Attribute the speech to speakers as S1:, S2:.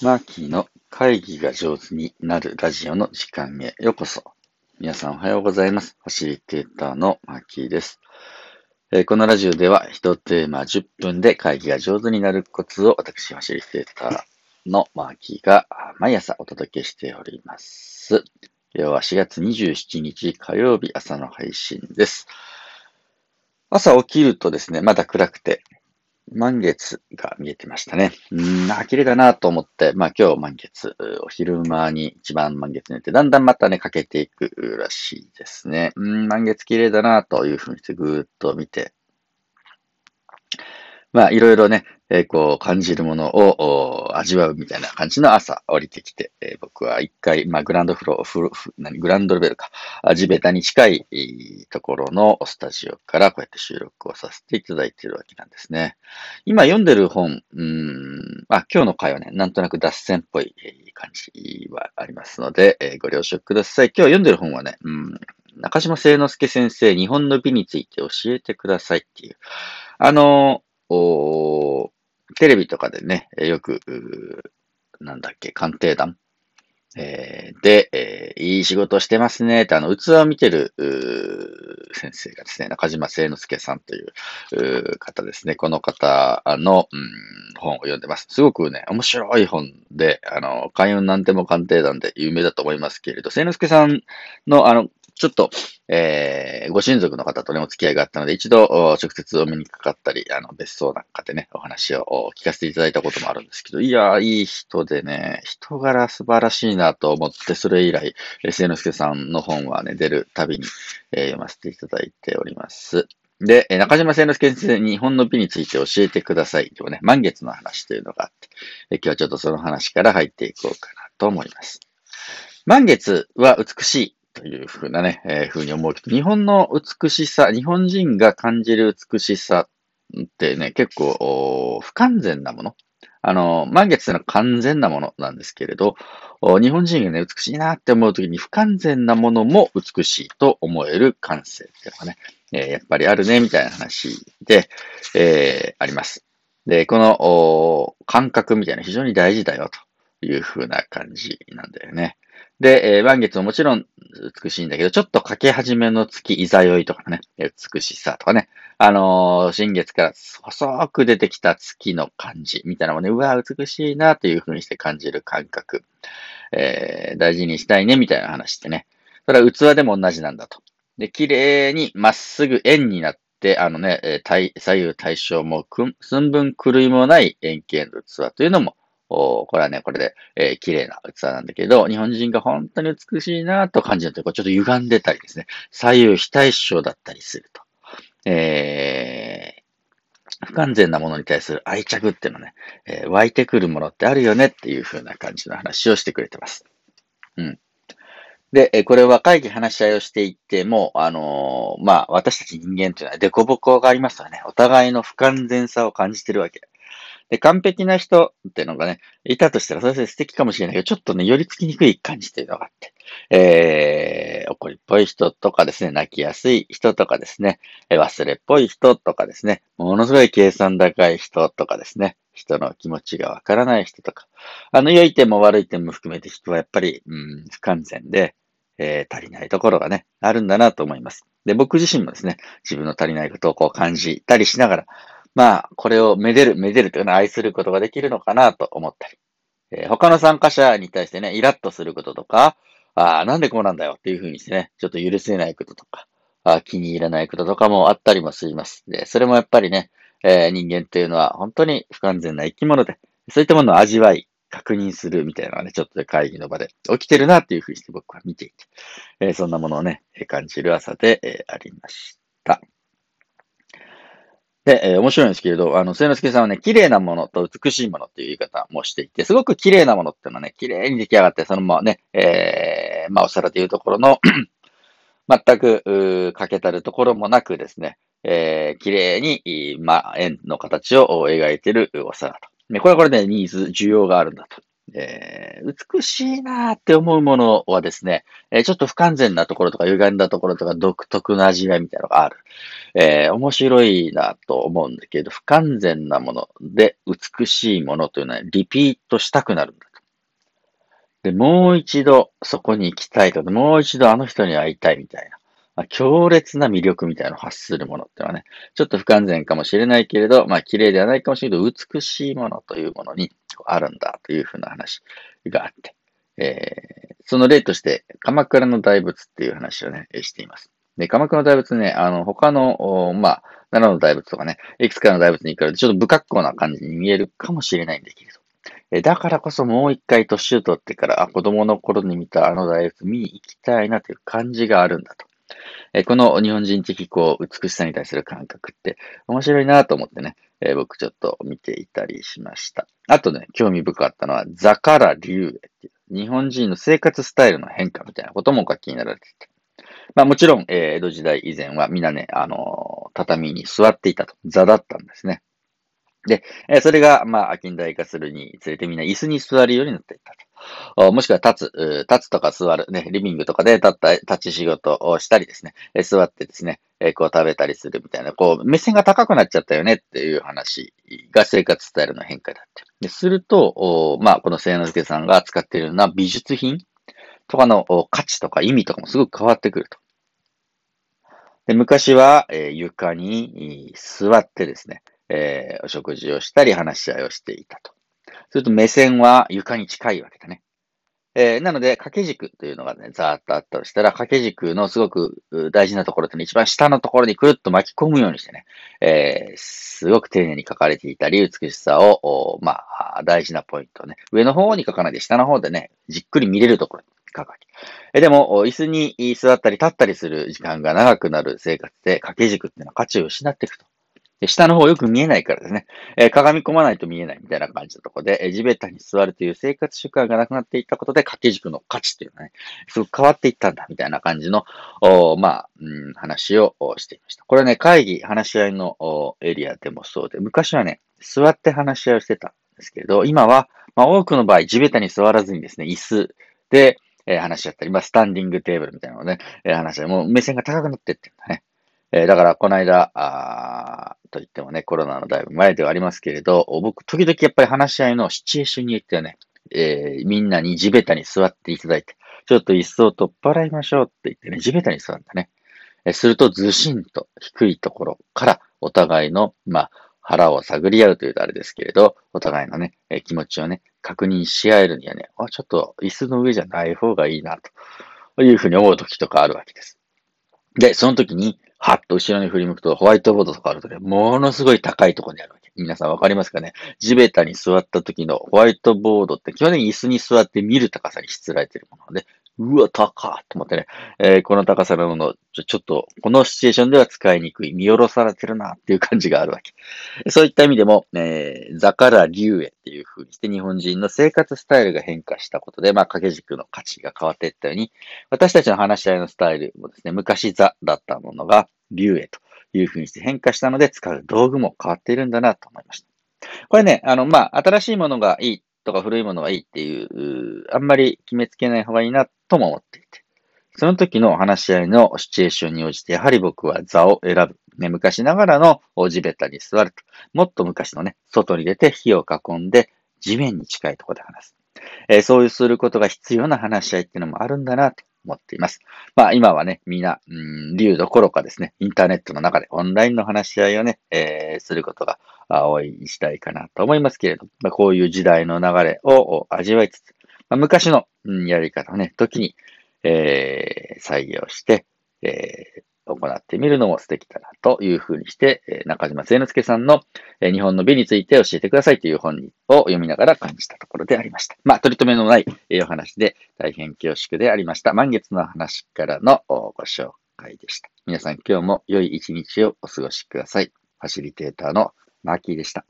S1: マーキーの会議が上手になるラジオの時間へようこそ。皆さんおはようございます。ファシリテーターのマーキーです。えー、このラジオでは一テーマ10分で会議が上手になるコツを私、ファシリテーターのマーキーが毎朝お届けしております。今日は4月27日火曜日朝の配信です。朝起きるとですね、まだ暗くて、満月が見えてましたね。うん、あ、綺麗だなと思って、まあ今日満月、お昼間に一番満月になって、だんだんまたね、かけていくらしいですね。うん、満月綺麗だなというふうにしてぐーっと見て、まあいろいろね、えー、こう感じるものを味わうみたいな感じの朝降りてきて、えー、僕は一回、まあグランドフロー、フ何グランドレベルか、地べたに近いところのスタジオからこうやって収録をさせていただいているわけなんですね。今読んでる本、うん、あ今日の回はね、なんとなく脱線っぽい感じはありますので、えー、ご了承ください。今日読んでる本はね、うん、中島聖之助先生、日本の美について教えてくださいっていう、あのおテレビとかでね、よく、なんだっけ、鑑定団、えー、で、えー、いい仕事してますねって、あの、器を見てる、先生がですね、中島聖之助さんというう方ですね。この方の、うん、本を読んでます。すごくね、面白い本で、あの、開運なんても鑑定団で有名だと思いますけれど、聖之助さんの、あの、ちょっと、えー、ご親族の方とね、お付き合いがあったので、一度、直接お目にかかったり、あの、別荘なんかでね、お話を聞かせていただいたこともあるんですけど、いやいい人でね、人柄素晴らしいなと思って、それ以来、聖之助さんの本はね、出るたびに、えー、読ませていただいております。で、中島聖之助先生、日本の美について教えてください。とね、満月の話というのがあって、今日はちょっとその話から入っていこうかなと思います。満月は美しい。というふうなね、えー、ふうに思うけど、日本の美しさ、日本人が感じる美しさってね、結構不完全なもの。あの、満月ってのは完全なものなんですけれど、日本人がね、美しいなって思うときに不完全なものも美しいと思える感性っていうのがね、えー、やっぱりあるね、みたいな話で、えー、あります。で、この感覚みたいな非常に大事だよというふうな感じなんだよね。で、えー、満月ももちろん美しいんだけど、ちょっとかけ始めの月、いざよいとかね、美しさとかね、あのー、新月から細く出てきた月の感じみたいなもね、うわ、美しいなという風にして感じる感覚、えー、大事にしたいね、みたいな話ってね。それは器でも同じなんだと。で、綺麗にまっすぐ円になって、あのね、え左右対称も寸分狂いもない円形の器というのもおこれはね、これで、えー、綺麗な器なんだけど、日本人が本当に美しいなと感じると、こうちょっと歪んでたりですね、左右非対称だったりすると。えー、不完全なものに対する愛着っていうのね、えー、湧いてくるものってあるよねっていう風な感じの話をしてくれてます。うん。で、これは会議話し合いをしていっても、あのー、まあ、私たち人間というのは凸凹がありますよね。お互いの不完全さを感じてるわけ。で、完璧な人っていうのがね、いたとしたら、それで素敵かもしれないけど、ちょっとね、寄りつきにくい感じっていうのがあって、えー、怒りっぽい人とかですね、泣きやすい人とかですね、忘れっぽい人とかですね、ものすごい計算高い人とかですね、人の気持ちがわからない人とか、あの、良い点も悪い点も含めて人はやっぱり、うん、不完全で、えー、足りないところがね、あるんだなと思います。で、僕自身もですね、自分の足りないことをこう感じたりしながら、まあ、これをめでる、めでるというのは愛することができるのかなと思ったり、えー、他の参加者に対してね、イラッとすることとか、ああ、なんでこうなんだよっていうふうにしてね、ちょっと許せないこととか、あ気に入らないこととかもあったりもします。で、それもやっぱりね、えー、人間っていうのは本当に不完全な生き物で、そういったものを味わい、確認するみたいなのはね、ちょっと会議の場で起きてるなっていうふうにして僕は見ていて、えー、そんなものをね、感じる朝で、えー、ありました。で、えー、面白いんですけれど、あの、聖之助さんはね、綺麗なものと美しいものっていう言い方もしていて、すごく綺麗なものっていうのはね、綺麗に出来上がって、そのままね、えー、まあ、お皿でいうところの 全く、かけたるところもなくですね、えー、綺麗に、まあ、円の形を描いているお皿と。ね、これはこれで、ね、ニーズ、需要があるんだと。えー、美しいなって思うものはですね、えー、ちょっと不完全なところとか歪んだところとか独特な味わいみたいなのがある。えー、面白いなと思うんだけど、不完全なもので美しいものというのはリピートしたくなるんだと。で、もう一度そこに行きたいとか、もう一度あの人に会いたいみたいな。まあ、強烈な魅力みたいなのを発するものってのはね、ちょっと不完全かもしれないけれど、まあ綺麗ではないかもしれないけど、美しいものというものにあるんだというふうな話があって、えー、その例として、鎌倉の大仏っていう話をね、しています。で、鎌倉の大仏ね、あの、他の、まあ、奈良の大仏とかね、いくつかの大仏に比べてちょっと不格好な感じに見えるかもしれないんだけれど。えだからこそもう一回年を取ってから、あ、子供の頃に見たあの大仏見に行きたいなという感じがあるんだと。えこの日本人的こう、美しさに対する感覚って面白いなと思ってね、え僕ちょっと見ていたりしました。あとね、興味深かったのは、ザカラリュウエっていう、日本人の生活スタイルの変化みたいなこともお書きになられていて。まあもちろん、え、江戸時代以前はみんなね、あの、畳に座っていたと。座だったんですね。で、えそれが、まあ、近代化するにつれてみんな椅子に座るようになっていったと。もしくは立つ、立つとか座る、ね、リビングとかで立った、立ち仕事をしたりですね、座ってですね、こう食べたりするみたいな、こう、目線が高くなっちゃったよねっていう話が生活スタイルの変化だって。ですると、まあ、この聖之助さんが使っているような美術品とかの価値とか意味とかもすごく変わってくると。で昔は、え、床に座ってですね、え、お食事をしたり話し合いをしていたと。すると目線は床に近いわけだね。えー、なので、掛け軸というのがね、ざーっとあったとしたら、掛け軸のすごく大事なところってね、一番下のところにくるっと巻き込むようにしてね、えー、すごく丁寧に書かれていたり、美しさを、まあ、大事なポイントをね、上の方に書かないで、下の方でね、じっくり見れるところに書くわけ。えでも、椅子に座ったり立ったりする時間が長くなる生活で、掛け軸っていうのは価値を失っていくと。下の方よく見えないからですね、えー、鏡込まないと見えないみたいな感じのところで、えー、地べたに座るという生活習慣がなくなっていったことで、掛け軸の価値っていうのはね、すごく変わっていったんだ、みたいな感じの、おまあ、うん、話をしていました。これね、会議、話し合いのおエリアでもそうで、昔はね、座って話し合いをしてたんですけれど、今は、まあ、多くの場合、地べたに座らずにですね、椅子で、えー、話し合ったり、まあ、スタンディングテーブルみたいなのをね、えー、話し合い、もう目線が高くなってってんだね。えー、だから、この間、あと言ってもね、コロナのだいぶ前ではありますけれど、僕、時々やっぱり話し合いのシチュエーションによってはね、えー、みんなに地べたに座っていただいて、ちょっと椅子を取っ払いましょうって言ってね、地べたに座るんだね。えー、すると、ずしんと低いところからお互いの、まあ、腹を探り合うというとあれですけれど、お互いのね、えー、気持ちをね、確認し合えるにはね、あ、ちょっと椅子の上じゃない方がいいな、というふうに思う時とかあるわけです。で、その時に、はっと後ろに振り向くと、ホワイトボードとかあるとね、ものすごい高いところにあるわけ。皆さんわかりますかね？地べたに座った時のホワイトボードって基本的に椅子に座って見る高さにしつらえてるもので、うわ、高ーと思ってね、えー、この高さのもの、ちょ、ちょっと、このシチュエーションでは使いにくい、見下ろされてるなっていう感じがあるわけ。そういった意味でも、えー、座から竜へっていう風にして日本人の生活スタイルが変化したことで、まあ、掛け軸の価値が変わっていったように、私たちの話し合いのスタイルもですね、昔座だったものが竜へという風にして変化したので、使う道具も変わっているんだなと思いました。これね、あの、まあ、新しいものがいいとか古いものがいいっていう、あんまり決めつけない方がいいなとも思っていて。その時の話し合いのシチュエーションに応じて、やはり僕は座を選ぶ。ね、昔ながらの地べたに座ると。もっと昔のね、外に出て火を囲んで地面に近いところで話す。えー、そういうすることが必要な話し合いっていうのもあるんだなと思っています。まあ今はね、みんな、うん、理由どころかですね、インターネットの中でオンラインの話し合いをね、えー、することが多い時代かなと思いますけれど、まあ、こういう時代の流れを味わいつつ、まあ、昔の、うん、やり方をね、時に、えー、採用して、えー、行ってみるのも素敵だなというふうにして、え中島聖之助さんの、え日本の美について教えてくださいという本を読みながら感じたところでありました。まあ、取り留めのない、えお話で大変恐縮でありました。満月の話からのご紹介でした。皆さん今日も良い一日をお過ごしください。ファシリテーターのマーキーでした。